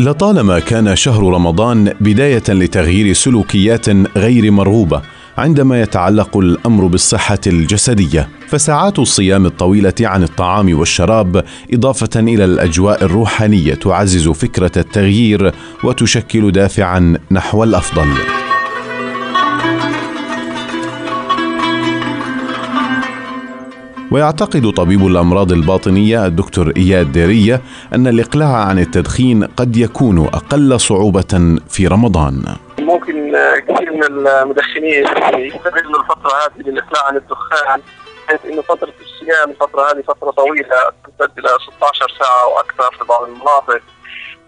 لطالما كان شهر رمضان بداية لتغيير سلوكيات غير مرغوبة عندما يتعلق الأمر بالصحة الجسدية فساعات الصيام الطويلة عن الطعام والشراب إضافة إلى الأجواء الروحانية تعزز فكرة التغيير وتشكل دافعا نحو الأفضل. ويعتقد طبيب الأمراض الباطنية الدكتور إياد ديرية أن الإقلاع عن التدخين قد يكون أقل صعوبة في رمضان. ممكن كثير من المدخنين يستغلوا الفترة هذه للإقلاع عن الدخان بحيث إنه فترة الصيام الفترة هذه فترة طويلة تمتد إلى 16 ساعة وأكثر في بعض المناطق.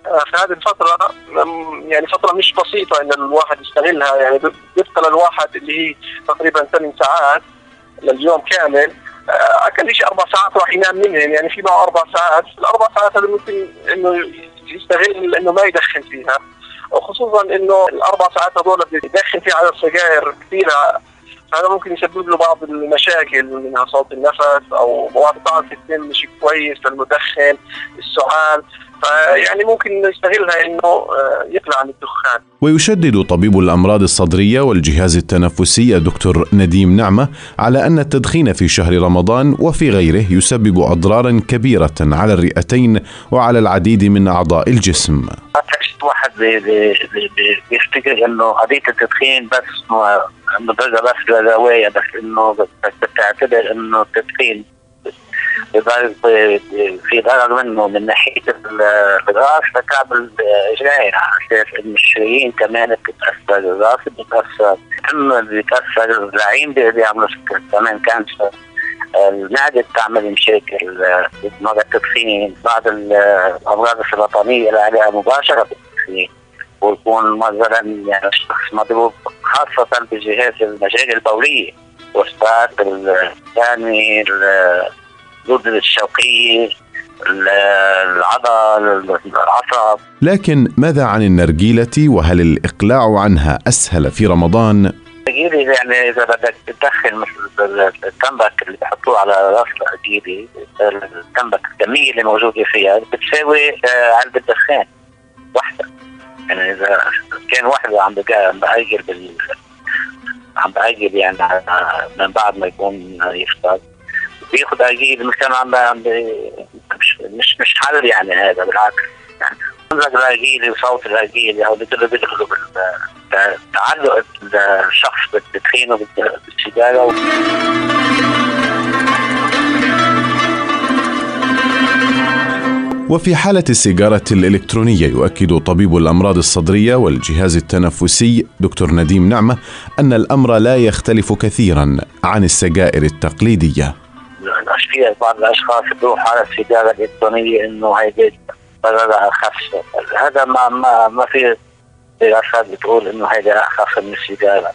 في هذه الفترة يعني فترة مش بسيطة إن الواحد يستغلها يعني بيبقى للواحد اللي هي تقريبا ثمان ساعات لليوم كامل أقل شيء أربع ساعات راح ينام منهم يعني في معه أربع ساعات. الأربع ساعات هذا ممكن إنه يستغل انه ما يدخن فيها. وخصوصا إنه الأربع ساعات هذول بيدخن فيها على السجائر كثيرة هذا ممكن يسبب له بعض المشاكل منها صوت النفس أو مواد طعم في الدم مش كويس للمدخن السعال فيعني ممكن يستغلها إنه آه، يقلع عن الدخان. ويشدد طبيب الأمراض الصدرية والجهاز التنفسي الدكتور نديم نعمة على أن التدخين في شهر رمضان وفي غيره يسبب أضرارا كبيرة على الرئتين وعلى العديد من أعضاء الجسم. واحد بيفتكر إنه قضية التدخين بس إنه بس للروايه بس إنه بتعتبر إنه التدخين في ضرر منه من ناحية الرأس فتعب الاجرين على أساس إنه الشرايين كمان بتتأثر الرأس بتتأثر اما بيتأثر الزعيم بيعملوا كمان كانسر المعدة بتعمل مشاكل مرض التدخين بعض الأمراض السرطانية عليها مباشرة. بالتدخين ويكون مثلا يعني الشخص مضروب خاصة بجهاز المجال البولية وسطات الثاني الغدد الشوكيه العضل العصب لكن ماذا عن النرجيلة؟ وهل الإقلاع عنها أسهل في رمضان؟ النرجيلة يعني إذا بدك تدخن مثل التنبك اللي بحطوه على راس النرجيلة التنبك الكمية اللي موجودة فيها بتساوي آه، علبة دخان واحدة. يعني إذا كان واحدة عم بأجل بال عم بأجل يعني من بعد ما يكون يفطر بياخد اجيل مش كان عم مش مش مش حل يعني هذا بالعكس. يعني منظر الاجيل وصوت الاجيل هذول كله بيدخلوا تعلق الشخص بالتدخين وبالسيجاره وفي حالة السيجارة الإلكترونية يؤكد طبيب الأمراض الصدرية والجهاز التنفسي دكتور نديم نعمة أن الأمر لا يختلف كثيرا عن السجائر التقليدية. في بعض الأشخاص بيروحوا على السيجاره الالكترونيه إنه هيدي ضررها أخف. هذا ما ما ما في دراسات بتقول إنه هيدي أخف من السيجارة.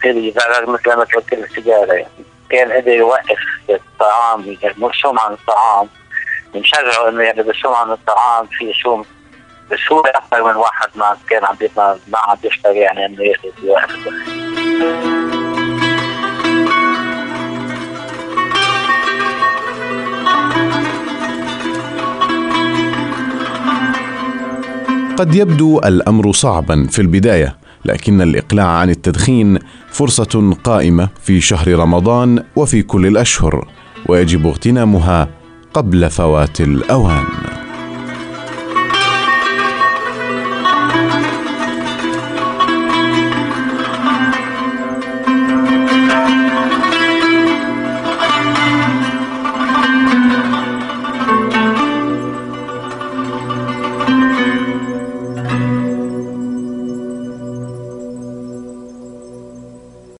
في ضرر مثل ما قلت السيجارة. يعني كان قدر يوقف الطعام مرسوم عن الطعام. بنشجعه إنه يعني برسوم عن الطعام في شو بسهوله أكثر من واحد ما كان عم ما عم بيشتغل يعني إنه يوقف الدخان قد يبدو الأمر صعبا في البداية لكن الإقلاع عن التدخين فرصة قائمة في شهر رمضان وفي كل الأشهر ويجب اغتنامها قبل فوات الأوان.